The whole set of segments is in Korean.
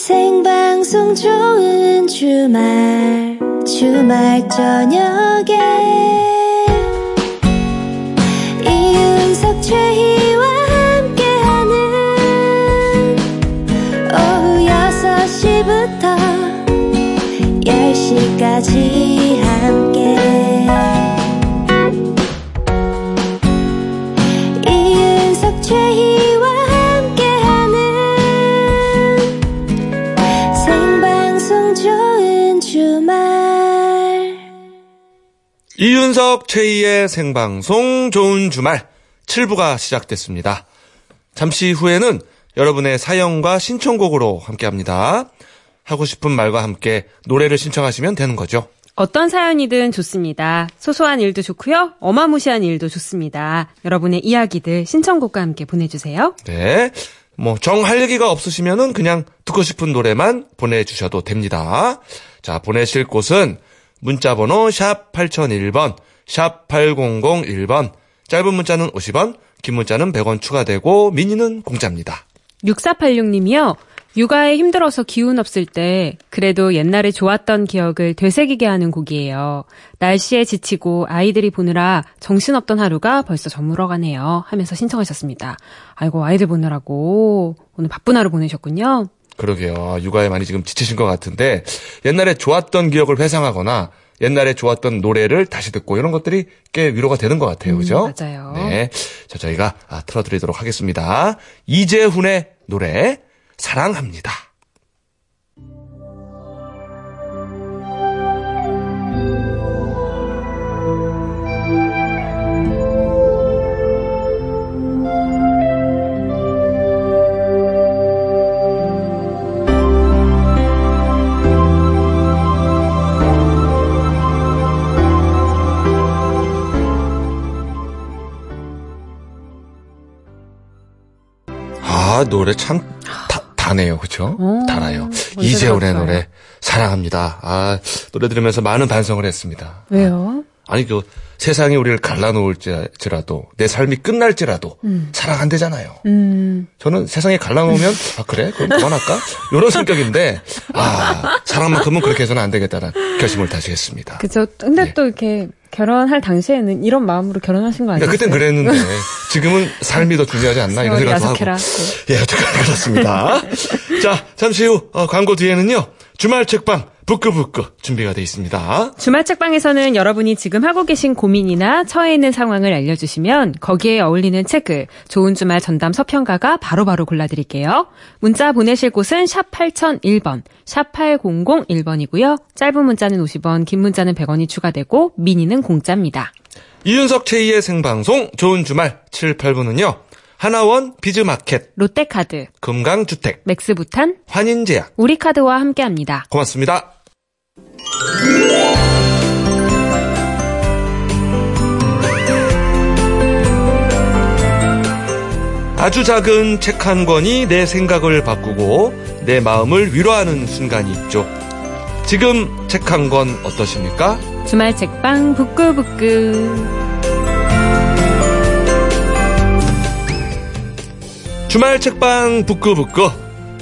생방송 좋은 주말 주말 저녁에 이윤석 최희의 생방송 좋은 주말 7부가 시작됐습니다. 잠시 후에는 여러분의 사연과 신청곡으로 함께 합니다. 하고 싶은 말과 함께 노래를 신청하시면 되는 거죠. 어떤 사연이든 좋습니다. 소소한 일도 좋고요. 어마무시한 일도 좋습니다. 여러분의 이야기들 신청곡과 함께 보내주세요. 네. 뭐, 정 할 얘기가 없으시면은 그냥 듣고 싶은 노래만 보내주셔도 됩니다. 자, 보내실 곳은 문자 번호 샵 8001번, 샵 8001번, 짧은 문자는 50원, 긴 문자는 100원 추가되고, 미니는 공짜입니다. 6486님이요. 육아에 힘들어서 기운 없을 때 그래도 옛날에 좋았던 기억을 되새기게 하는 곡이에요. 날씨에 지치고 아이들이 보느라 정신없던 하루가 벌써 저물어가네요. 하면서 신청하셨습니다. 아이고 아이들 보느라고 오늘 바쁜 하루 보내셨군요. 그러게요. 육아에 많이 지금 지치신 것 같은데, 옛날에 좋았던 기억을 회상하거나, 옛날에 좋았던 노래를 다시 듣고, 이런 것들이 꽤 위로가 되는 것 같아요. 그죠? 음, 맞아요. 네. 자, 저희가 아, 틀어드리도록 하겠습니다. 이재훈의 노래, 사랑합니다. 노래 참 다, 다네요. 그죠? 오, 달아요. 이재훈의? 노래, 사랑합니다. 아, 노래 들으면서 많은 반성을 했습니다. 왜요? 아니, 그, 세상이 우리를 갈라놓을지라도, 내 삶이 끝날지라도, 사랑한대잖아요. 음, 저는 세상에 갈라놓으면, 아, 그래? 그럼 그만할까? 이런 성격인데, 아, 사랑만큼은 그렇게 해서는 안 되겠다는 결심을 다시 했습니다. 그죠. 근데 네. 또 이렇게 결혼할 당시에는 이런 마음으로 결혼하신 거 아니에요? 그러니까 그땐 그랬는데, 지금은 삶이 더 중요하지 않나, 이런 생각도 하고. 예, 어쨌든 그렇습니다. 자, 잠시 후 어, 광고 뒤에는요. 주말 책방 부끄부끄 준비가 돼 있습니다. 주말 책방에서는 여러분이 지금 하고 계신 고민이나 처해 있는 상황을 알려주시면 거기에 어울리는 책을 좋은 주말 전담 서평가가 바로바로 골라드릴게요. 문자 보내실 곳은 샵 8001번, 샵 8001번이고요. 짧은 문자는 50원, 긴 문자는 100원이 추가되고 미니는 공짜입니다. 이윤석 최희의 생방송 좋은 주말 7, 8부는요. 하나원 비즈마켓, 롯데카드, 금강주택, 맥스부탄, 환인제약 우리카드와 함께합니다. 고맙습니다. 아주 작은 책 한 권이 내 생각을 바꾸고 내 마음을 위로하는 순간이 있죠. 지금 책 한 권 어떠십니까? 주말 책방 북구북구. 주말 책방 북구북구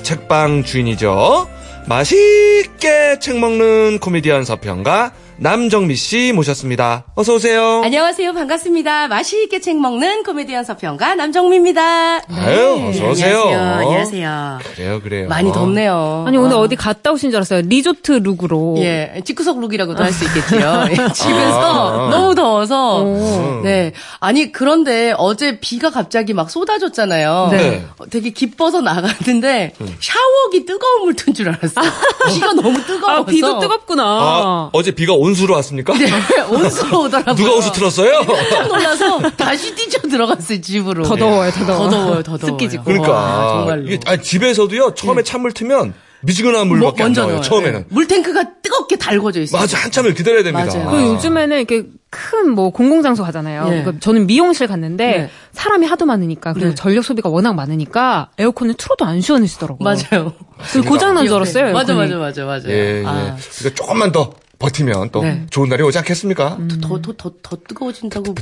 책방 주인이죠. 맛있게 책 먹는 코미디언 서평가 남정미 씨 모셨습니다. 어서 오세요. 안녕하세요. 반갑습니다. 맛있게 책 먹는 코미디언 서평가 남정미입니다. 네, 아유, 어서 오세요. 안녕하세요. 안녕하세요. 그래요, 그래요. 많이 덥네요. 아니 오늘 어. 어디 갔다 오신 줄 알았어요. 리조트 look으로. 예, 집구석 look이라고도 할 수 있겠지요. 예, 집에서 아. 너무 더워서. 음. 네. 아니, 그런데 어제 비가 갑자기 막 쏟아졌잖아요. 네. 어, 되게 기뻐서 나갔는데 샤워기 뜨거운 물 튼 줄 알았어요. 비가 너무 뜨거워서. 아, 비도 뜨겁구나. 아, 어제 비가 온수로 왔습니까? 네, 온수로 오더라고요. 누가 온수 틀었어요? 깜짝 놀라서 다시 뛰쳐 들어갔어요, 집으로. 더 더워요, 더 더워. 더 더워요, 더 더워요. 습기 짓고. 그러니까 와, 정말로. 이게, 아니, 집에서도요 처음에 찬물 트면 미지근한 물밖에 안 나와요. 넣어요. 처음에는 네. 물탱크가 뜨겁게 달궈져 있어요. 맞아 한참을 기다려야 됩니다. 맞아요. 그리고 요즘에는 이렇게 큰 뭐 공공장소 가잖아요. 네. 그러니까 저는 미용실 갔는데 네. 사람이 하도 많으니까 그리고 네. 전력 소비가 워낙 많으니까 에어컨을 틀어도 안 시원해지더라고요. 맞아요. 그 고장 난 줄 알았어요. 맞아, 에어컨이. 맞아, 맞아, 맞아. 예, 예. 아. 그러니까 조금만 더 버티면 또 네. 좋은 날이 오지 않겠습니까? 더, 더, 더, 더 뜨거워진다고.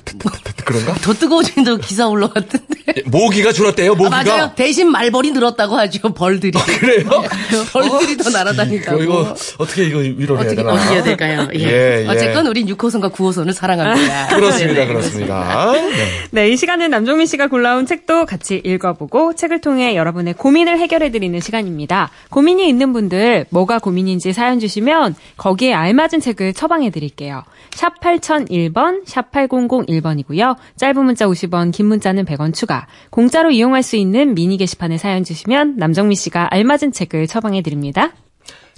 그런가? 더 뜨거워진다고 기사 올라왔던데. 예, 모기가 줄었대요, 아, 모기가. 맞아요. 대신 말벌이 늘었다고 하죠, 벌들이. 그래요? 벌들이 더 날아다닌다고. 이거, 이거 어떻게 이거 위로 해야 어떻게, 되나? 어떻게 해야 될까요? 예. 예, 예. 어쨌건 우린 6호선과 9호선을 사랑합니다. 그렇습니다, 네, 네, 그렇습니다. 네. 네, 이 시간은 남종민 씨가 골라온 책도 같이 읽어보고 책을 통해 여러분의 고민을 해결해드리는 시간입니다. 고민이 있는 분들 뭐가 고민인지 사연 주시면 거기에 알맞 은 책을 처방해 드릴게요. 샵 8001번, 샵 8001번이고요. 짧은 문자 50원, 긴 문자는 100원 추가. 공짜로 이용할 수 있는 미니 게시판에 사연 주시면 남정민 씨가 알맞은 책을 처방해 드립니다.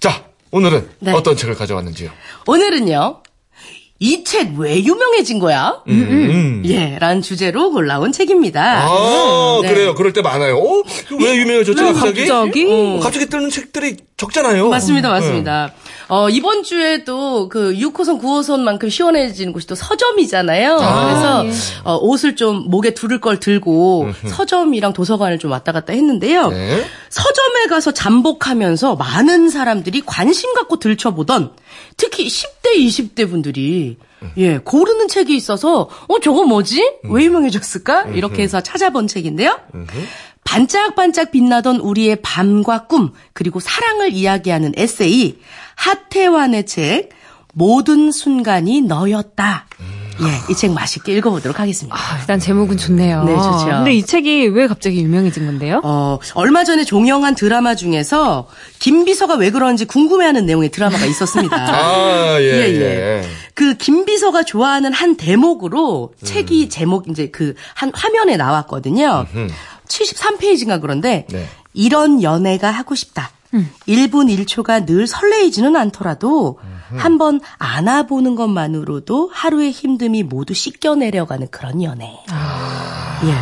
자, 오늘은 네. 어떤 책을 가져왔는지요? 오늘은요. 이 책 왜 유명해진 거야? 음. 예, 라는 주제로 골라온 책입니다. 아, 네. 그래요. 그럴 때 많아요. 어? 왜 유명해졌지, 네, 갑자기? 갑자기? 어, 갑자기 뜨는 책들이 적잖아요. 맞습니다, 네. 맞습니다. 어, 이번 주에도 그 6호선, 9호선만큼 시원해지는 곳이 또 서점이잖아요. 아, 그래서 어, 옷을 좀 목에 두를 걸 들고 서점이랑 도서관을 좀 왔다 갔다 했는데요. 네. 서점에 가서 잠복하면서 많은 사람들이 관심 갖고 들춰보던 특히 10대, 20대 분들이 예, 고르는 책이 있어서 어 저거 뭐지? 왜 유명해졌을까? 이렇게 해서 찾아본 책인데요. 반짝반짝 빛나던 우리의 밤과 꿈 그리고 사랑을 이야기하는 에세이 하태환의 책 모든 순간이 너였다. 예, 이 책 맛있게 읽어보도록 하겠습니다. 아, 일단 제목은 좋네요. 네, 좋죠. 근데 이 책이 왜 갑자기 유명해진 건데요? 어, 얼마 전에 종영한 드라마 중에서 김비서가 왜 그런지 궁금해하는 내용의 드라마가 있었습니다. 아, 예, 예, 예. 예. 그 김비서가 좋아하는 한 대목으로 음. 책이 제목 이제 그 한 화면에 나왔거든요. 73페이지인가 그런데 네. 이런 연애가 하고 싶다. 음. 1분 1초가 늘 설레이지는 않더라도 한번 안아보는 것만으로도 하루의 힘듦이 모두 씻겨내려가는 그런 연애. 아. 예.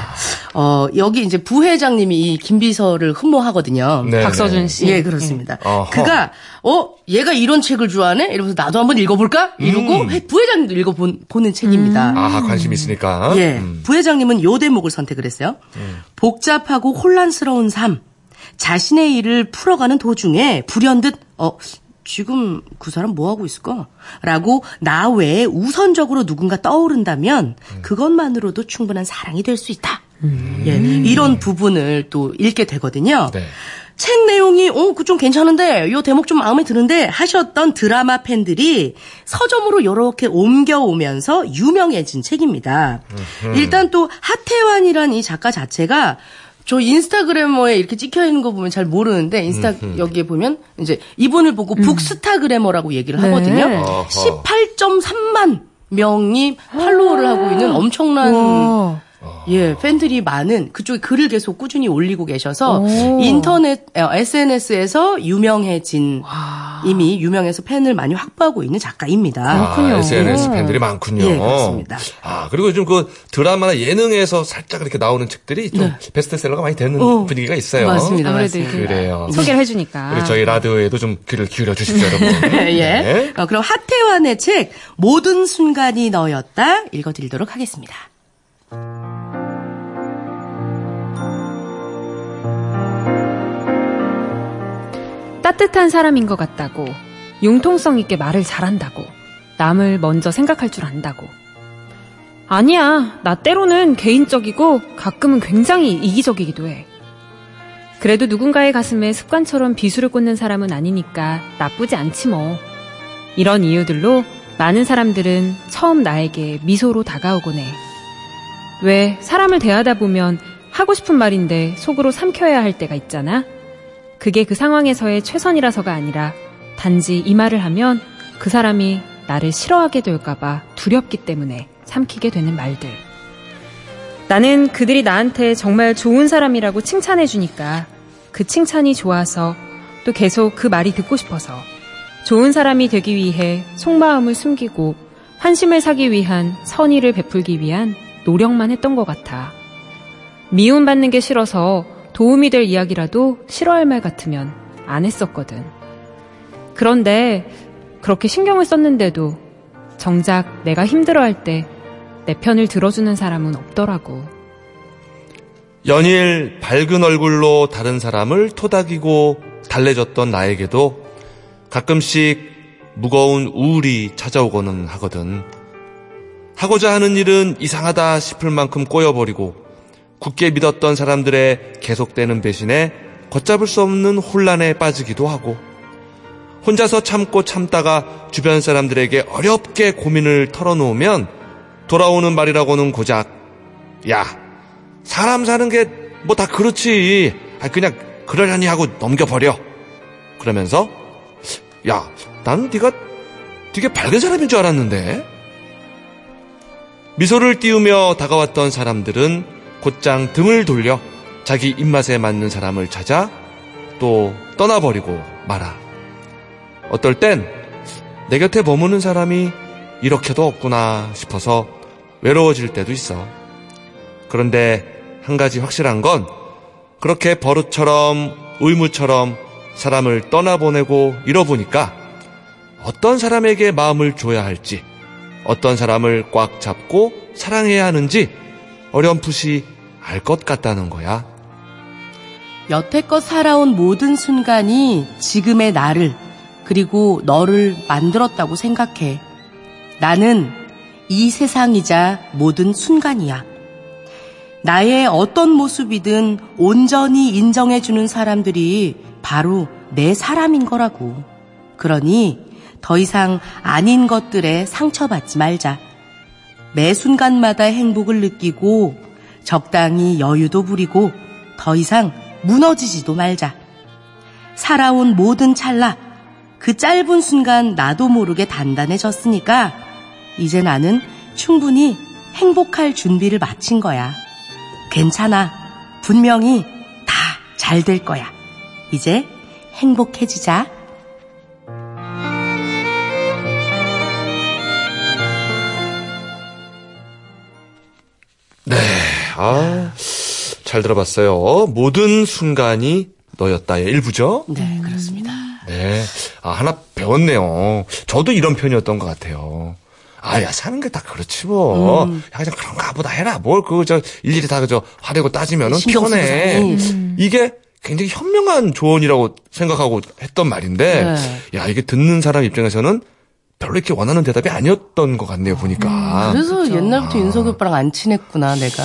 어, 여기 이제 부회장님이 이 김비서를 흠모하거든요. 네, 박서준 네. 씨. 예, 그렇습니다. 어허. 그가 어 얘가 이런 책을 좋아하네 이러면서 나도 한번 읽어볼까 이러고 음. 회- 부회장님도 읽어보는 책입니다. 아, 관심 있으니까. 예, 음. 부회장님은 요 대목을 선택을 했어요. 복잡하고 혼란스러운 삶, 자신의 일을 풀어가는 도중에 불현듯 어 지금 그 사람 뭐 하고 있을까? 라고 나 외에 우선적으로 누군가 떠오른다면 그것만으로도 충분한 사랑이 될 수 있다. 예, 이런 부분을 또 읽게 되거든요. 네. 책 내용이 어, 그 좀 괜찮은데 요 대목 좀 마음에 드는데 하셨던 드라마 팬들이 서점으로 이렇게 옮겨오면서 유명해진 책입니다. 일단 또 하태환이란 이 작가 자체가 저 인스타그래머에 이렇게 찍혀 있는 거 보면 잘 모르는데 인스타 여기에 보면 이제 이분을 보고 북스타그래머라고 얘기를 네. 하거든요. 어허. 18.3만 명이 팔로워를 하고 있는 엄청난 와. 예, 팬들이 많은 그쪽에 글을 계속 꾸준히 올리고 계셔서 오. 인터넷 어, SNS에서 유명해진 이미 유명해서 팬을 많이 확보하고 있는 작가입니다. 아, 그렇군요. SNS 팬들이 많군요. 예, 그렇습니다. 아, 그리고 요즘 그 드라마나 예능에서 살짝 이렇게 나오는 책들이 좀 베스트셀러가 많이 되는 네. 어, 분위기가 있어요. 맞습니다. 아무래도 맞습니다. 그래요. 소개를 해 주니까. 그리고 저희 라디오에도 좀 귀를 기울여 주십시오, 여러분. 예. 네. 어, 그럼 하태환의 책 모든 순간이 너였다 읽어 드리도록 하겠습니다. 따뜻한 사람인 것 같다고, 융통성 있게 말을 잘한다고, 남을 먼저 생각할 줄 안다고. 아니야, 나 때로는 개인적이고 가끔은 굉장히 이기적이기도 해. 그래도 누군가의 가슴에 습관처럼 비수를 꽂는 사람은 아니니까 나쁘지 않지 뭐. 이런 이유들로 많은 사람들은 처음 나에게 미소로 다가오곤 해. 왜 사람을 대하다 보면 하고 싶은 말인데 속으로 삼켜야 할 때가 있잖아? 그게 그 상황에서의 최선이라서가 아니라 단지 이 말을 하면 그 사람이 나를 싫어하게 될까봐 두렵기 때문에 삼키게 되는 말들. 나는 그들이 나한테 정말 좋은 사람이라고 칭찬해주니까 그 칭찬이 좋아서 또 계속 그 말이 듣고 싶어서 좋은 사람이 되기 위해 속마음을 숨기고 환심을 사기 위한 선의를 베풀기 위한 노력만 했던 것 같아. 미움받는 게 싫어서 도움이 될 이야기라도 싫어할 말 같으면 안 했었거든. 그런데 그렇게 신경을 썼는데도 정작 내가 힘들어할 때 내 편을 들어주는 사람은 없더라고. 연일 밝은 얼굴로 다른 사람을 토닥이고 달래줬던 나에게도 가끔씩 무거운 우울이 찾아오고는 하거든. 하고자 하는 일은 이상하다 싶을 만큼 꼬여버리고 굳게 믿었던 사람들의 계속되는 배신에 걷잡을 수 없는 혼란에 빠지기도 하고 혼자서 참고 참다가 주변 사람들에게 어렵게 고민을 털어놓으면 돌아오는 말이라고는 고작 야 사람 사는 게 뭐 다 그렇지. 아, 그냥 그러려니 하고 넘겨버려. 그러면서 야 나는 네가 되게 밝은 사람인 줄 알았는데. 미소를 띄우며 다가왔던 사람들은 곧장 등을 돌려 자기 입맛에 맞는 사람을 찾아 또 떠나버리고 말아. 어떨 땐 내 곁에 머무는 사람이 이렇게도 없구나 싶어서 외로워질 때도 있어. 그런데 한 가지 확실한 건 그렇게 버릇처럼 의무처럼 사람을 떠나보내고 잃어보니까 어떤 사람에게 마음을 줘야 할지 어떤 사람을 꽉 잡고 사랑해야 하는지 어렴풋이 알 것 같다는 거야. 여태껏 살아온 모든 순간이 지금의 나를 그리고 너를 만들었다고 생각해. 나는 이 세상이자 모든 순간이야. 나의 어떤 모습이든 온전히 인정해주는 사람들이 바로 내 사람인 거라고. 그러니 더 이상 아닌 것들에 상처받지 말자. 매 순간마다 행복을 느끼고 적당히 여유도 부리고 더 이상 무너지지도 말자. 살아온 모든 찰나, 그 짧은 순간 나도 모르게 단단해졌으니까 이제 나는 충분히 행복할 준비를 마친 거야. 괜찮아. 분명히 다 잘 될 거야. 이제 행복해지자. 아, 잘 들어봤어요. 모든 순간이 너였다의 일부죠? 네, 그렇습니다. 네. 아, 하나 배웠네요. 저도 이런 편이었던 것 같아요. 아, 야, 사는 게 다 그렇지 뭐. 음. 야, 그냥 그런가 보다 해라. 뭘, 그거, 저, 일일이 다, 그저, 화내고 따지면은 편해. 사니. 이게 굉장히 현명한 조언이라고 생각하고 했던 말인데, 네. 야, 이게 듣는 사람 입장에서는 별로 이렇게 원하는 대답이 아니었던 것 같네요, 보니까. 그래서 옛날부터 윤석이 오빠랑 안 친했구나, 내가.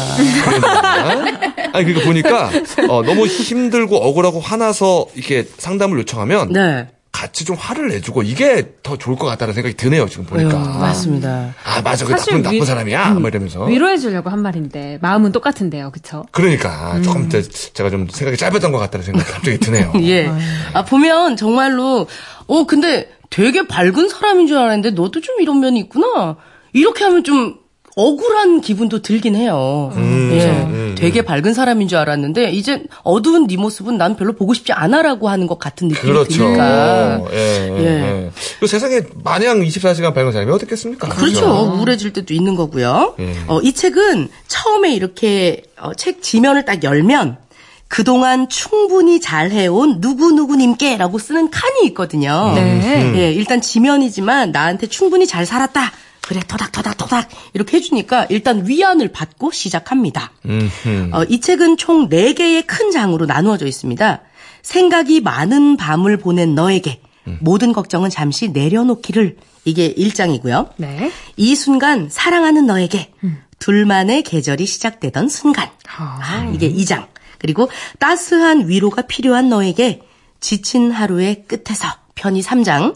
아니, 그러니까 보니까, 어, 너무 힘들고 억울하고 화나서 이렇게 상담을 요청하면, 네. 같이 좀 화를 내주고 이게 더 좋을 것 같다는 생각이 드네요 지금 보니까. 음, 맞습니다. 아 맞아, 그 나쁜 나쁜 위- 사람이야, 음, 뭐 이러면서. 위로해 주려고 한 말인데 마음은 똑같은데요. 그쵸? 그러니까 조금 제- 제가 좀 생각이 짧았던 것 같다는 생각이 갑자기 드네요. 예. 아, 보면 정말로, 어, 근데 되게 밝은 사람인 줄 알았는데 너도 좀 이런 면이 있구나. 이렇게 하면 좀 억울한 기분도 들긴 해요. 음, 예. 음, 되게 밝은 사람인 줄 알았는데 이제 어두운 네 모습은 난 별로 보고 싶지 않아라고 하는 것 같은 느낌이 그렇죠. 드니까. 예, 예, 예. 예. 그 세상에 마냥 24시간 밝은 사람이 어떻겠습니까? 그렇죠. 우울해질 때도 있는 거고요. 예. 어, 이 책은 처음에 이렇게 어, 책 지면을 딱 열면 그동안 충분히 잘 해온 누구누구님께 라고 쓰는 칸이 있거든요. 네. 예, 일단 지면이지만 나한테 충분히 잘 살았다. 그래, 토닥토닥토닥. 이렇게 해주니까 일단 위안을 받고 시작합니다. 어, 이 책은 총 4개의 큰 장으로 나누어져 있습니다. 생각이 많은 밤을 보낸 너에게 모든 걱정은 잠시 내려놓기를 이게 1장이고요. 네. 이 순간 사랑하는 너에게 둘만의 계절이 시작되던 순간. 아. 아, 이게 2장. 그리고 따스한 위로가 필요한 너에게 지친 하루의 끝에서 편히 3장.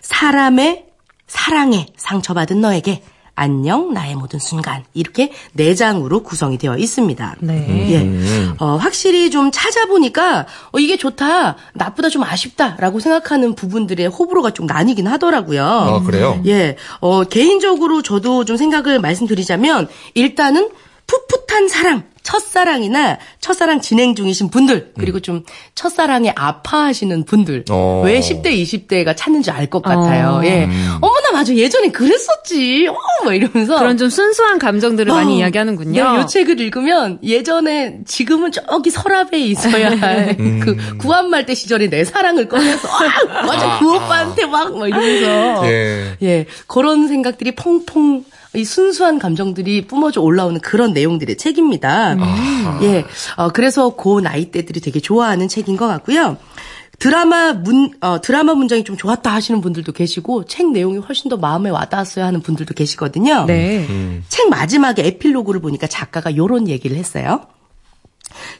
사람의 사랑에 상처받은 너에게 안녕 나의 모든 순간 이렇게 네 장으로 구성이 되어 있습니다. 네. 예. 어, 확실히 좀 찾아보니까 어, 이게 좋다, 나쁘다, 좀 아쉽다라고 생각하는 부분들의 호불호가 좀 나뉘긴 하더라고요. 아, 그래요? 예, 어, 개인적으로 저도 좀 생각을 말씀드리자면, 일단은 풋풋한 사랑, 첫사랑이나 첫사랑 진행 중이신 분들, 그리고 좀 첫사랑에 아파하시는 분들, 어. 왜 10대, 20대가 찾는지 알 것 같아요. 어. 예. 어머나, 맞아. 예전에 그랬었지. 어, 뭐 이러면서. 그런 좀 순수한 감정들을 많이 어, 이야기하는군요. 네, 이 책을 읽으면 예전에 지금은 저기 서랍에 있어야 할그 구한말 때 시절에 내 사랑을 꺼내서 아, 맞아 그 오빠한테 막, 막 이러면서 예. 예 그런 생각들이 퐁퐁 이 순수한 감정들이 뿜어져 올라오는 그런 내용들의 책입니다. 아하. 예, 어, 그래서 그 나이대들이 되게 좋아하는 책인 것 같고요. 드라마 문, 어, 드라마 문장이 좀 좋았다 하시는 분들도 계시고, 책 내용이 훨씬 더 마음에 와닿았어요 하는 분들도 계시거든요. 네. 책 마지막에 에필로그를 보니까 작가가 요런 얘기를 했어요.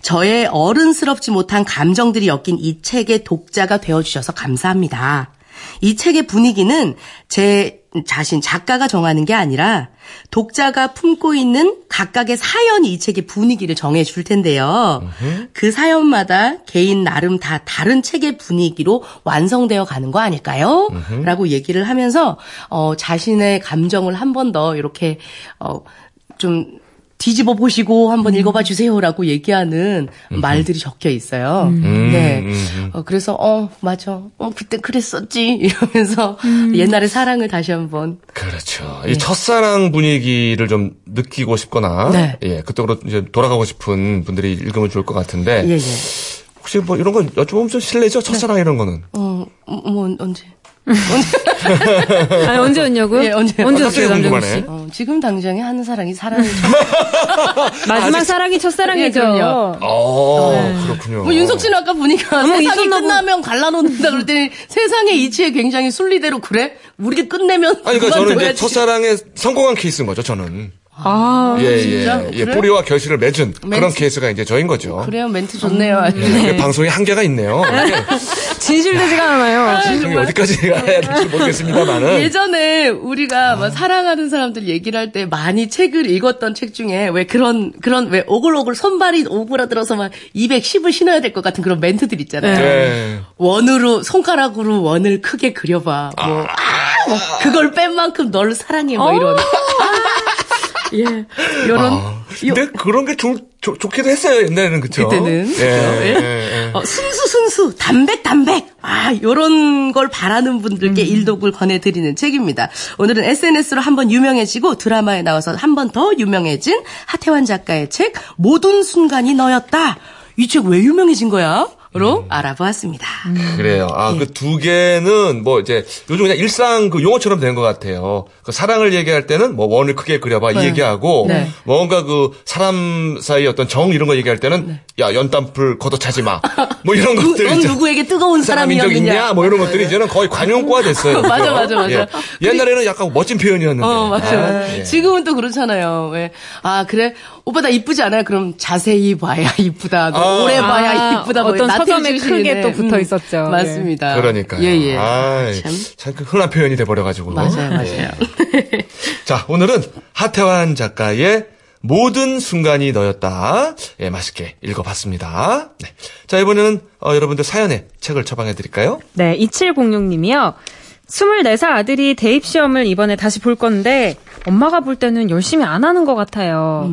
저의 어른스럽지 못한 감정들이 엮인 이 책의 독자가 되어주셔서 감사합니다. 이 책의 분위기는 제 자신, 작가가 정하는 게 아니라 독자가 품고 있는 각각의 사연이 이 책의 분위기를 정해 줄 텐데요. 그 사연마다 개인 나름 다 다른 책의 분위기로 완성되어 가는 거 아닐까요? 라고 얘기를 하면서, 어, 자신의 감정을 한 번 더 이렇게, 어, 좀 뒤집어 보시고 한번 읽어봐 주세요라고 얘기하는 말들이 적혀 있어요. 네. 어, 그래서 어 맞아. 어 그때 그랬었지 이러면서 옛날의 사랑을 다시 한번 그렇죠. 이 첫사랑 분위기를 좀 느끼고 싶거나, 네. 예, 그쪽으로 이제 돌아가고 싶은 분들이 읽으면 좋을 것 같은데, 예 예. 혹시 뭐 이런 건 여쭤보면 좀 실례죠? 첫사랑 이런 거는. 어, 뭐 언제? 아니, 언제 였냐고요? 예, 언제- 언제였어요, 갑자기 남정희 궁금하네. 씨? 어, 지금 당장에 하는 사랑이 사랑이 마지막 사랑이 첫사랑이죠. 예. 아, 그렇군요. 뭐 윤석 씨는 아까 보니까 어머, 세상이 끝나면 갈라놓는다 그랬더니 세상의 이치에 굉장히 순리대로 그래? 우리가 끝내면 아니, 그러니까 저는 이제 그만둬야지. 첫사랑에 성공한 케이스인 거죠, 저는. 아, 예, 진짜? 예, 예. 그래? 뿌리와 결실을 맺은 그런 멘트. 케이스가 이제 저인 거죠. 그래요 멘트 좋네요. 아주. 예, 이게 방송에 한계가 있네요. 진실되지가 않아요. 방송이 어디까지 가야 될지 모르겠습니다만은. 예전에 우리가 막 사랑하는 사람들 얘기를 할 때 많이 책을 읽었던 책 중에 왜 그런 그런 왜 오글오글 손발이 오그라들어서 막 210을 신어야 될 것 같은 그런 멘트들 있잖아요. 예. 원으로 손가락으로 원을 크게 그려봐. 뭐 아, 뭐 그걸 뺀 만큼 널 사랑해 뭐 이런. 예, 요런 아, 근데 그런 게 좋, 좋, 좋기도 했어요, 옛날에는, 그쵸? 그때는 예? 예, 예. 예. 어, 순수 순수 담백 담백 아 요런 걸 바라는 분들께 일독을 권해드리는 책입니다. 오늘은 SNS로 한번 유명해지고 드라마에 나와서 한 번 더 유명해진 하태환 작가의 책 모든 순간이 너였다. 이 책 왜 유명해진 거야? 로 알아보았습니다. 그래요. 아, 예. 그두 개는 뭐 이제 요즘 그냥 일상 그 용어처럼 된 것 같아요. 그 사랑을 얘기할 때는 뭐 원을 크게 그려봐 이 네. 얘기하고 네. 뭔가 그 사람 사이 어떤 정 이런 거 얘기할 때는 야 연땀불 걷어차지 마. 뭐 이런 누, 것들 넌 누구에게 뜨거운? 있냐? 뭐 이런 것들이 이제는 거의 관용구가 됐어요. 맞아? 맞아, 맞아. 예. 옛날에는 약간 멋진 표현이었는데. 어, 맞아. 아, 예. 지금은 또 그렇잖아요. 왜, 아, 그래? 오빠 나 이쁘지 않아요? 그럼 자세히 봐야 이쁘다. 너 아. 오래 봐야 아, 이쁘다. 뭐 어떤 서점에. 크게 또 붙어 있었죠. 맞습니다. 그러니까요. 예, 예. 아, 참. 참그 흔한 표현이 돼버려가지고. 맞아요, 맞아요. 자, 오늘은 하태환 작가의 모든 순간이 너였다. 예, 맛있게 읽어봤습니다. 네. 자, 이번에는 어, 여러분들 사연에 책을 처방해드릴까요? 네, 2706님이요. 24살 아들이 대입시험을 이번에 다시 볼 건데, 엄마가 볼 때는 열심히 안 하는 것 같아요.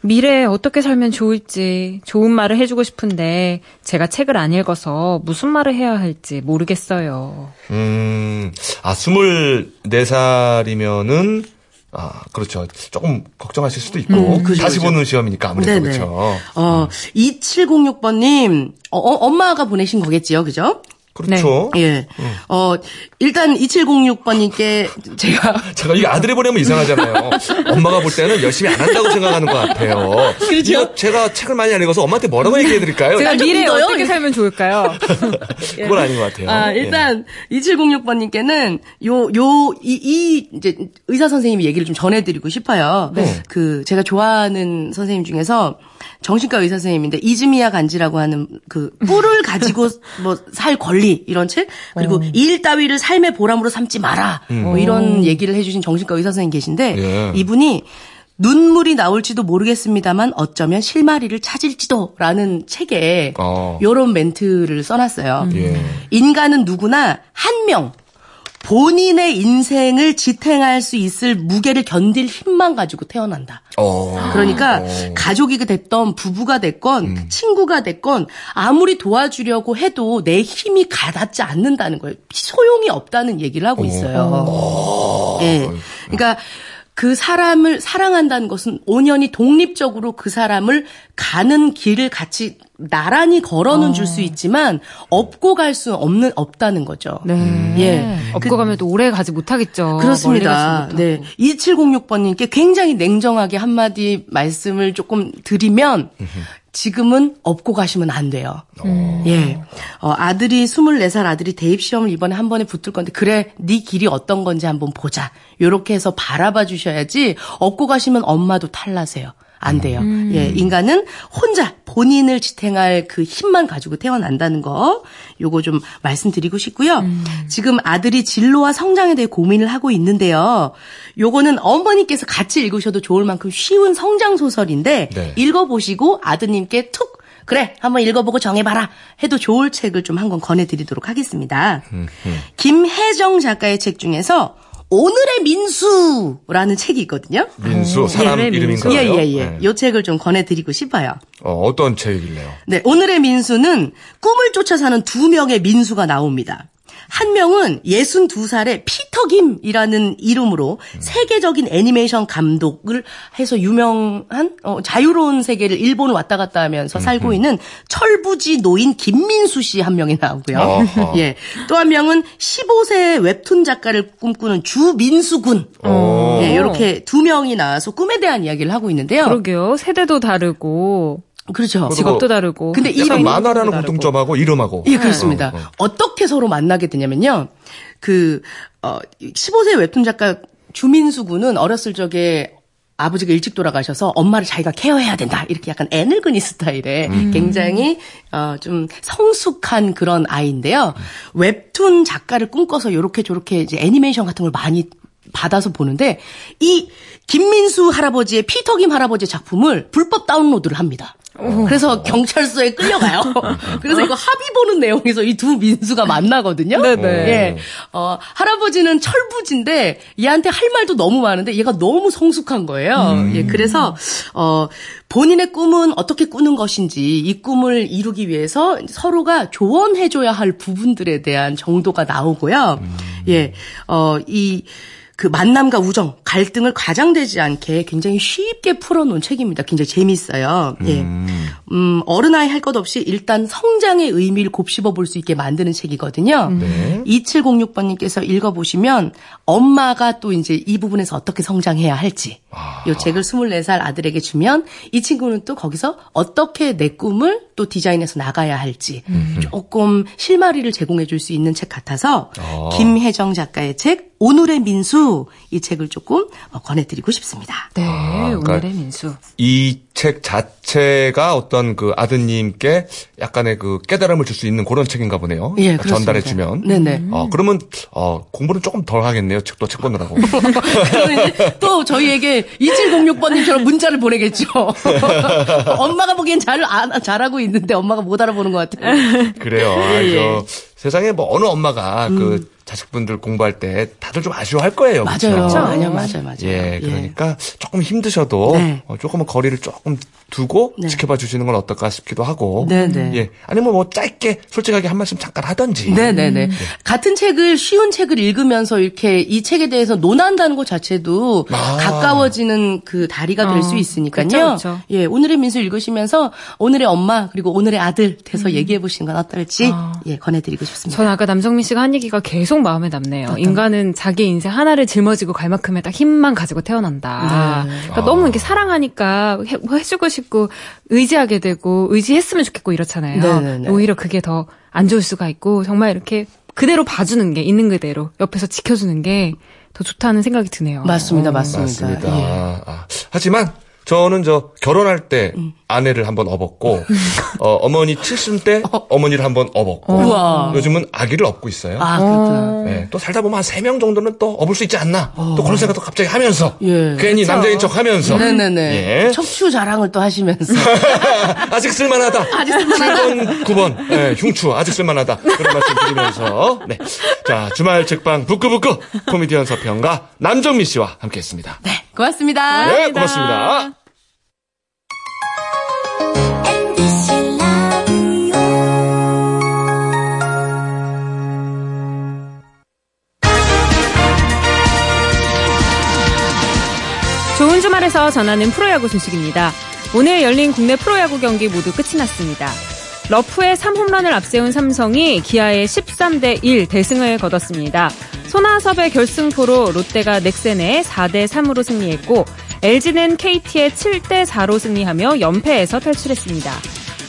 미래에 어떻게 살면 좋을지 좋은 말을 해주고 싶은데, 제가 책을 안 읽어서 무슨 말을 해야 할지 모르겠어요. 음, 아, 24살이면은, 아, 그렇죠. 조금 걱정하실 수도 있고, 음, 그죠, 다시 그죠. 보는 시험이니까 아무래도 네네. 그렇죠. 어, 2706번님, 어, 어, 엄마가 보내신 거겠지요, 그죠? 그렇죠. 예. 음. 어, 일단 2706번님께 제가 제가 이게 아들이 보내면 이상하잖아요. 엄마가 볼 때는 열심히 안 한다고 생각하는 것 같아요. 그렇죠. 제가 책을 많이 안 읽어서 엄마한테 뭐라고 얘기해 드릴까요? 제가 좀 미래에 믿어요? 어떻게 살면 좋을까요? 그건 아닌 것 같아요. 아, 예. 일단 2706번님께는 요 요 이 이 이제 의사 선생님 얘기를 좀 전해드리고 싶어요. 네. 그 제가 좋아하는 선생님 중에서 정신과 의사 선생님인데 이즈미야 간지라고 하는 그 뿔을 가지고 뭐 살 권리 이런 책 그리고 어. 일 따위를 삶의 보람으로 삼지 마라 뭐 이런 얘기를 해주신 정신과 의사 선생님 계신데 음. 예. 이분이 눈물이 나올지도 모르겠습니다만 어쩌면 실마리를 찾을지도라는 책에 어. 요런 멘트를 써놨어요. 예. 인간은 누구나 한 명, 본인의 인생을 지탱할 수 있을 무게를 견딜 힘만 가지고 태어난다. 어. 그러니까 어. 가족이 됐던 부부가 됐건 친구가 됐건 아무리 도와주려고 해도 내 힘이 가닿지 않는다는 거예요. 소용이 없다는 얘기를 하고 있어요. 예. 그러니까 그 사람을 사랑한다는 것은 온연히 독립적으로 그 사람을 가는 길을 같이 나란히 걸어는 줄수 있지만 업고 갈 수 없는 없다는 거죠. 네. 예. 업고 가면 또 오래 가지 못하겠죠. 그렇습니다. 네. 2706번님께 굉장히 냉정하게 한마디 말씀을 조금 드리면, 지금은 업고 가시면 안 돼요. 예. 어, 아들이 24살 아들이 대입 시험을 이번에 한 번에 붙을 건데 그래 네 길이 어떤 건지 한번 보자. 요렇게 해서 바라봐 주셔야지 업고 가시면 엄마도 탈나세요. 안 돼요. 예, 인간은 혼자 본인을 지탱할 그 힘만 가지고 태어난다는 거, 요거 좀 말씀드리고 싶고요. 지금 아들이 진로와 성장에 대해 고민을 하고 있는데요. 요거는 어머니께서 같이 읽으셔도 좋을 만큼 쉬운 성장 소설인데, 네. 읽어보시고 아드님께 툭 그래 한번 읽어보고 정해봐라 해도 좋을 책을 좀 한 권 권해드리도록 하겠습니다. 김혜정 작가의 책 중에서 오늘의 민수라는 책이 있거든요. 민수 사람 예, 이름인가요? 예예예. 네. 요 책을 좀 권해드리고 싶어요. 어, 어떤 책이길래요? 네, 오늘의 민수는 꿈을 쫓아 사는 두 명의 민수가 나옵니다. 한 명은 62살의 피터 김이라는 이름으로 세계적인 애니메이션 감독을 해서 유명한 어, 자유로운 세계를 일본을 왔다 갔다 하면서 살고 있는 철부지 노인 김민수 씨 한 명이 나오고요. 어허. 예. 또 한 명은 15세 웹툰 작가를 꿈꾸는 주민수 군. 어. 예, 이렇게 두 명이 나와서 꿈에 대한 이야기를 하고 있는데요. 그러게요. 세대도 다르고 그렇죠. 직업도 다르고. 근데 이름이 만화라는. 공통점하고 이름하고. 예, 그렇습니다. 어, 어. 어, 떻게 서로 만나게 되냐면요. 그, 어, 15세 웹툰 작가 주민수 군은 어렸을 적에 아버지가 일찍 돌아가셔서 엄마를 자기가 케어해야 된다. 이렇게 약간 애늙은이 스타일의 굉장히, 어, 좀 성숙한 그런 아이인데요. 웹툰 작가를 꿈꿔서 요렇게 저렇게 이제 애니메이션 같은 걸 많이 받아서 보는데 이 김민수 할아버지의 피터 김 할아버지의 작품을 불법 다운로드를 합니다. 그래서 경찰서에 끌려가요. 그래서 이거 합의 보는 내용에서 이 두 민수가 만나거든요. 네네. 예. 어, 할아버지는 철부지인데 얘한테 할 말도 너무 많은데 얘가 너무 성숙한 거예요. 예. 그래서 어 본인의 꿈은 어떻게 꾸는 것인지 이 꿈을 이루기 위해서 서로가 조언해줘야 할 부분들에 대한 정도가 나오고요. 예. 어, 이 그 만남과 우정, 갈등을 과장되지 않게 굉장히 쉽게 풀어놓은 책입니다. 굉장히 재밌어요. 예. 음, 어른아이 할 것 없이 일단 성장의 의미를 곱씹어 볼 수 있게 만드는 책이거든요. 네. 2706번님께서 읽어보시면 엄마가 또 이제 이 부분에서 어떻게 성장해야 할지 이 책을 24살 아들에게 주면 이 친구는 또 거기서 어떻게 내 꿈을 또 디자인해서 나가야 할지 조금 실마리를 제공해 줄 수 있는 책 같아서 아. 김혜정 작가의 책 오늘의 민수 이 책을 조금 어, 권해드리고 싶습니다. 네, 그러니까 오늘의 민수. 이 책 자체가 어떤 그 아드님께 약간의 그 깨달음을 줄 수 있는 그런 책인가 보네요. 예, 그러니까 전달해 주면. 네네. 어, 그러면 어, 공부는 조금 덜 하겠네요. 책도 책 보느라고. 그러면 이제 또 저희에게 2706번님처럼 문자를 보내겠죠. 엄마가 보기엔 잘, 안- 잘하고 있는데 엄마가 못 알아보는 것 같아요. 그래요. 아, 예, 저 세상에 뭐 어느 엄마가 그 자식분들 공부할 때 다들 좀 아쉬워할 거예요. 맞아요. 그쵸? 맞아요, 맞아요, 맞아요. 예, 그러니까 조금 힘드셔도 네. 어, 조금은 거리를 조금 두고 네. 지켜봐 주시는 건 어떨까 싶기도 하고. 네, 네. 예. 아니면 뭐 짧게 솔직하게 한 말씀 잠깐 하던지. 네 네 네. 같은 책을, 쉬운 책을 읽으면서 이렇게 이 책에 대해서 논한다는 것 자체도 아. 가까워지는 그 다리가 될수 어, 있으니까요. 그쵸. 예, 오늘의 민수 읽으시면서 오늘의 엄마, 그리고 오늘의 아들 돼서 얘기해 보시는 건 어떨지, 예, 권해드리고 싶습니다. 전 아까 남정민 씨가 한 얘기가 계속 마음에 남네요. 인간은 자기 인생 하나를 짊어지고 갈 만큼의 딱 힘만 가지고 태어난다. 네. 그러니까 너무 이렇게 사랑하니까 해, 뭐 해주고 싶고 의지하게 되고 의지했으면 좋겠고 이렇잖아요. 네네네. 오히려 그게 더 안 좋을 수가 있고 정말 이렇게 그대로 봐주는 게 있는 그대로 옆에서 지켜주는 게 더 좋다는 생각이 드네요. 맞습니다, 맞습니다. 맞습니다. 예. 아, 아. 하지만 저는 저 결혼할 때 음. 아내를 한번 업었고 어, 어머니 칠순 때 어머니를 한번 업었고 우와. 요즘은 아기를 업고 있어요. 아, 그렇구나. 네, 또 살다 보면 한 세 명 정도는 또 업을 수 있지 않나. 또 그런 생각도 갑자기 하면서 예. 괜히 남자인 척 하면서 네네네. 예. 척추 자랑을 또 하시면서. 아직 쓸만하다. 아직 쓸만하다. 7번, 9번. 네, 흉추 아직 쓸만하다. 그런 말씀 드리면서 네. 자, 주말 책방 부끄부끄 코미디언 서평가 남정미 씨와 함께 했습니다. 네, 고맙습니다. 네, 고맙습니다. MBC 좋은 주말에서 전하는 프로야구 소식입니다. 오늘 열린 국내 프로야구 경기 모두 끝이 났습니다. 러프의 3홈런을 앞세운 삼성이 기아의 13대 1 대승을 거뒀습니다. 손아섭의 결승포로 롯데가 넥센에 4대 3으로 승리했고 LG는 KT의 7대 4로 승리하며 연패에서 탈출했습니다.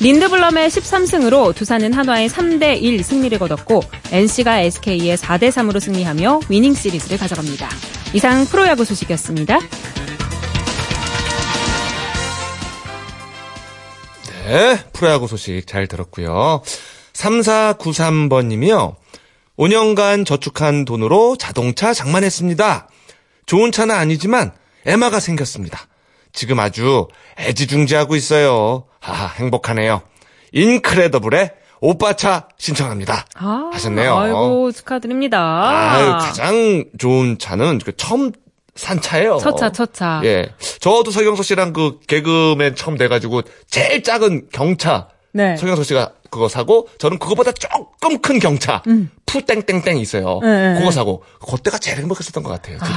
린드블럼의 13승으로 두산은 한화의 3대 1 승리를 거뒀고 NC가 SK의 4대 3으로 승리하며 위닝 시리즈를 가져갑니다. 이상 프로야구 소식이었습니다. 네, 프로야구 소식 잘 들었고요. 3493번님이요. 5년간 저축한 돈으로 자동차 장만했습니다. 좋은 차는 아니지만 에마가 생겼습니다. 지금 아주 애지중지하고 있어요. 하하, 행복하네요. 인크레더블의 오빠차 신청합니다. 아, 하셨네요. 아이고 축하드립니다. 아유, 가장 좋은 차는 그 처음 산 차예요. 첫 차, 첫 차. 예. 저도 서경석 씨랑 그 개그맨 처음 돼가지고 제일 작은 경차. 네. 서경석 씨가 그거 사고 저는 그거보다 조금 큰 경차. 푸땡땡땡 있어요. 음. 네, 네, 그거 네. 사고 그때가 제일 행복했었던 것 같아요. 둘이.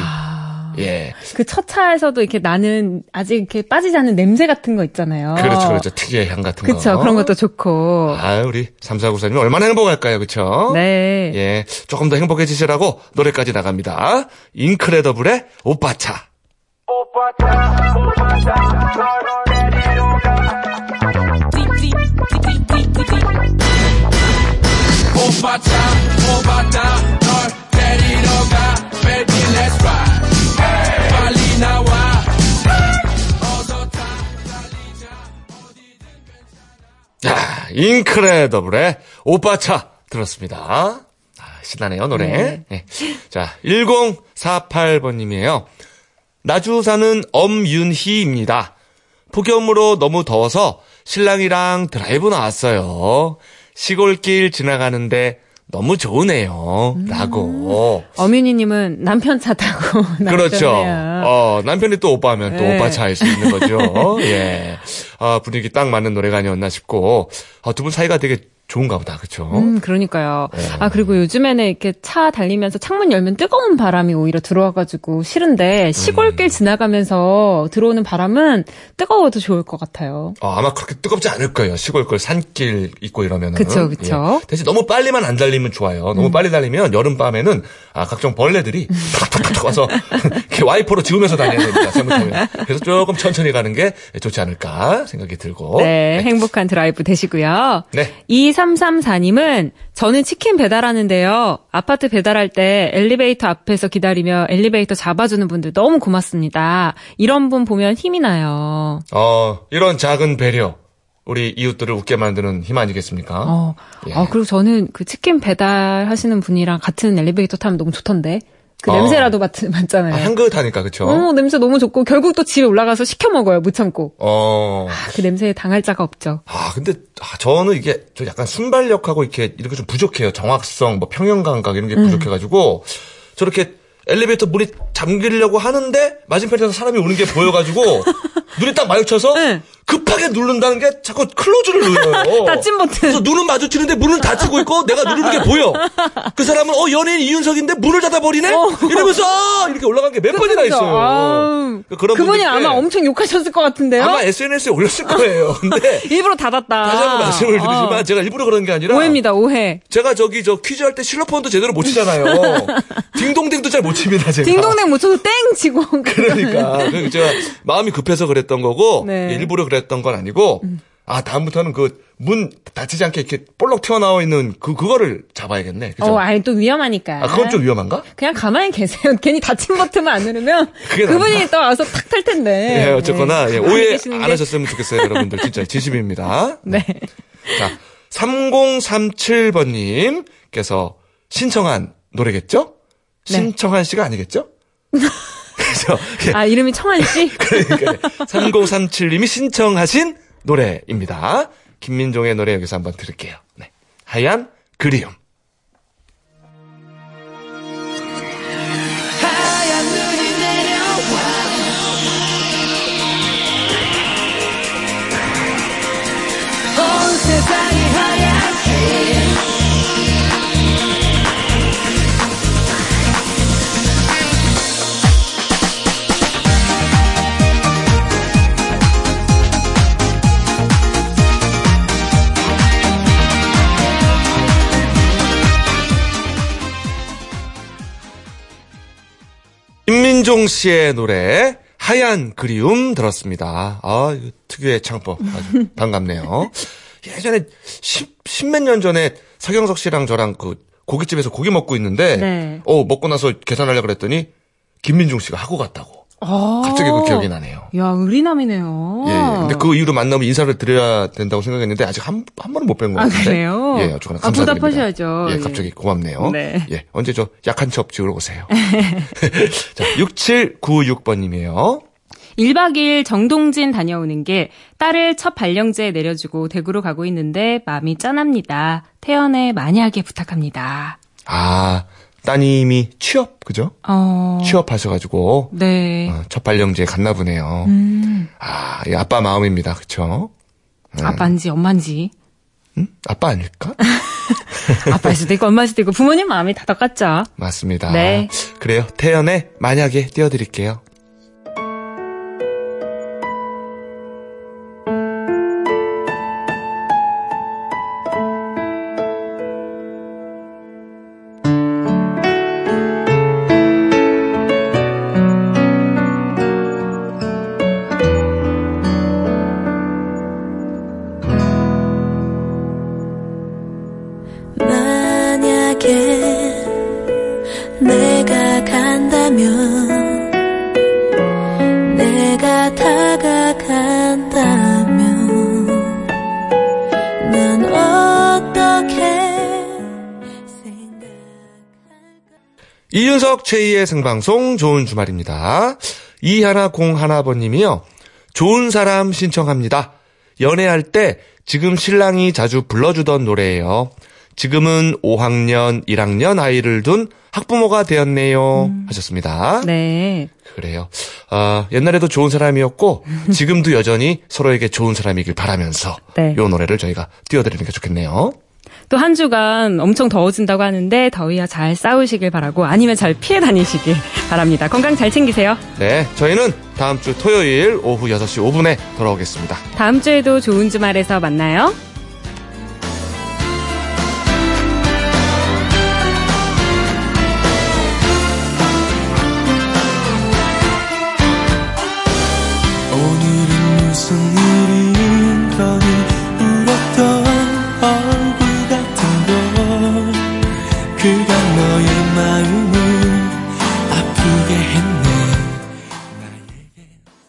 예. 그 첫 차에서도 이렇게 나는 아직 이렇게 빠지지 않는 냄새 같은 거 있잖아요. 그렇죠, 그렇죠. 특유의 향 같은 거. 그쵸, 그런 것도 좋고. 아, 우리 삼사구사님 얼마나 행복할까요, 그쵸? 네. 예. 조금 더 행복해지시라고 노래까지 나갑니다. 인크레더블의 오빠차. 오빠차 오빠차 널 데리러 자, 인크레더블의 오빠차 들었습니다. 아, 신나네요, 노래. 네. 예. 자, 1048번님이에요. 나주 사는 엄윤희입니다. 폭염으로 너무 더워서 신랑이랑 드라이브 나왔어요. 시골길 지나가는데 너무 좋으네요. 라고. 어민이님은 남편 차 타고 그렇죠. 어, 남편이 또 오빠면 또 네. 오빠 차일 수 있는 거죠. 예. 아, 분위기 딱 맞는 노래가 아니었나 싶고, 아, 두 분 사이가 되게 좋은가 보다. 그쵸? 음, 그러니까요. 네. 아, 그리고 요즘에는 이렇게 차 달리면서 창문 열면 뜨거운 바람이 오히려 들어와가지고 싫은데 시골길 지나가면서 들어오는 바람은 뜨거워도 좋을 것 같아요. 어, 아마 그렇게 뜨겁지 않을 거예요. 시골 걸 산길 있고 이러면은. 그쵸, 그쵸. 예. 대신 너무 빨리만 안 달리면 좋아요. 너무 빨리 달리면 여름밤에는 아, 각종 벌레들이 탁탁탁탁 와서 이렇게 와이퍼로 지우면서 다녀야 됩니다. 잘못하면. 그래서 조금 천천히 가는 게 좋지 않을까 생각이 들고. 네, 행복한 드라이브 되시고요. 네. 2334님은 저는 치킨 배달하는데요. 아파트 배달할 때 엘리베이터 앞에서 기다리며 엘리베이터 잡아주는 분들 너무 고맙습니다. 이런 분 보면 힘이 나요. 어, 이런 작은 배려. 우리 이웃들을 웃게 만드는 힘 아니겠습니까? 어, 예. 아, 그리고 저는 그 치킨 배달하시는 분이랑 같은 엘리베이터 타면 너무 좋던데. 그 어. 냄새라도 맡, 맡잖아요. 아, 향긋하니까, 그쵸? 어, 냄새 너무 좋고 결국 또 집에 올라가서 시켜 먹어요. 못 참고. 어. 아, 그 냄새에 당할 자가 없죠. 아, 근데, 아, 저는 이게, 저 약간 순발력하고 이렇게, 이렇게 좀 부족해요. 정확성, 뭐, 평형 감각 이런 게 음. 부족해가지고, 저렇게 엘리베이터 문이 잠기려고 하는데, 맞은편에서 사람이 오는 게 보여가지고, 눈이 딱 마주쳐서, 네. 급하게 누른다는 게 자꾸 클로즈를 눌러요. 닫힌 버튼. 그래서 눈은 마주치는데 문은 닫히고 있고, 내가 누르는 게 보여. 그 사람은, 어, 연예인 이윤석인데 문을 닫아버리네? 이러면서, 아, 이렇게 올라간 게 몇 번이나? 있어요. 아우, 그런 그분이 아마 엄청 욕하셨을 것 같은데요. 아마 SNS에 올렸을 거예요. 근데, 일부러 닫았다. 다시 한번 말씀을 드리지만 어. 제가 일부러 그런 게 아니라 오해입니다, 오해. 제가 저기 저 퀴즈 할 때 실로폰도 제대로 못 치잖아요. 딩동댕도 잘 못 칩니다 제가. 딩동댕 못 쳐도 땡 치고. 그러니까 그 제가 마음이 급해서 그랬던 거고 네. 음. 일부러 그랬 던 건 아니고 아 다음부터는 그 문 닫히지 않게 이렇게 볼록 튀어나와 있는 그 그거를 잡아야겠네. 그죠? 어, 아니 또 위험하니까. 아 그건 좀 위험한가? 그냥 가만히 계세요. 괜히 닫힌 버튼만 안 누르면 그게 그분이 또 와서 탁 탈 텐데. 예, 어쨌거나 네. 예, 오해 안 게- 하셨으면 좋겠어요, 여러분들. 진짜 진심입니다. 네. 자, 3037번님께서 신청한 노래겠죠? 네. 신청한 씨가 아니겠죠? 예, 아, 이름이 청한 씨? 그러니까 3037님이 신청하신 노래입니다. 김민종의 노래 여기서 한번 들을게요. 네. 하얀 그리움. 김민종 씨의 노래 하얀 그리움 들었습니다. 아, 이거 특유의 창법. 아주 반갑네요. 예전에 10, 십몇 년 전에 서경석 씨랑 저랑 그 고깃집에서 고기 먹고 있는데, 네. 어, 먹고 나서 계산하려고 그랬더니, 김민중 씨가 하고 갔다고. 아. 갑자기 그 기억이 나네요. 야, 의리남이네요. 예, 근데 그 이후로 만나면 인사를 드려야 된다고 생각했는데, 아직 한, 한 번은 못 뵌것 아, 같은데. 그래요? 예, 어쨌거나 아, 감사드립니다. 보답하셔야죠. 예, 예. 갑자기 고맙네요. 네. 예, 언제 저 약한 첩 지으러 오세요. 자, 6796번님이에요. 1박 2일 정동진 다녀오는 게 딸을 첫 발령제에 내려주고 대구로 가고 있는데 마음이 짠합니다. 태연의 만약에 부탁합니다. 아, 따님이 취업, 그죠? 어. 취업하셔가지고, 네. 어, 첫 발령지에 갔나 보네요. 음. 아, 이 아빠 마음입니다. 그쵸? 아빠인지 엄마인지. 음? 아빠 아닐까? 아빠일 수도 있고 엄마일 수도 있고 부모님 마음이 다 똑같죠. 맞습니다. 네. 그래요. 태연의 만약에 띄워드릴게요. 이윤석 최희의 생방송 좋은 주말입니다. 이하나 공하나번님이요. 좋은 사람 신청합니다. 연애할 때 지금 신랑이 자주 불러주던 노래예요. 지금은 5학년, 1학년 아이를 둔 학부모가 되었네요. 하셨습니다. 네. 그래요. 아, 옛날에도 좋은 사람이었고 지금도 여전히 서로에게 좋은 사람이길 바라면서 네. 이 노래를 저희가 띄워드리는 게 좋겠네요. 또 한 주간 엄청 더워진다고 하는데 더위와 잘 싸우시길 바라고 아니면 잘 피해 다니시길 바랍니다. 건강 잘 챙기세요. 네, 저희는 다음 주 토요일 오후 6시 5분에 돌아오겠습니다. 다음 주에도 좋은 주말에서 만나요.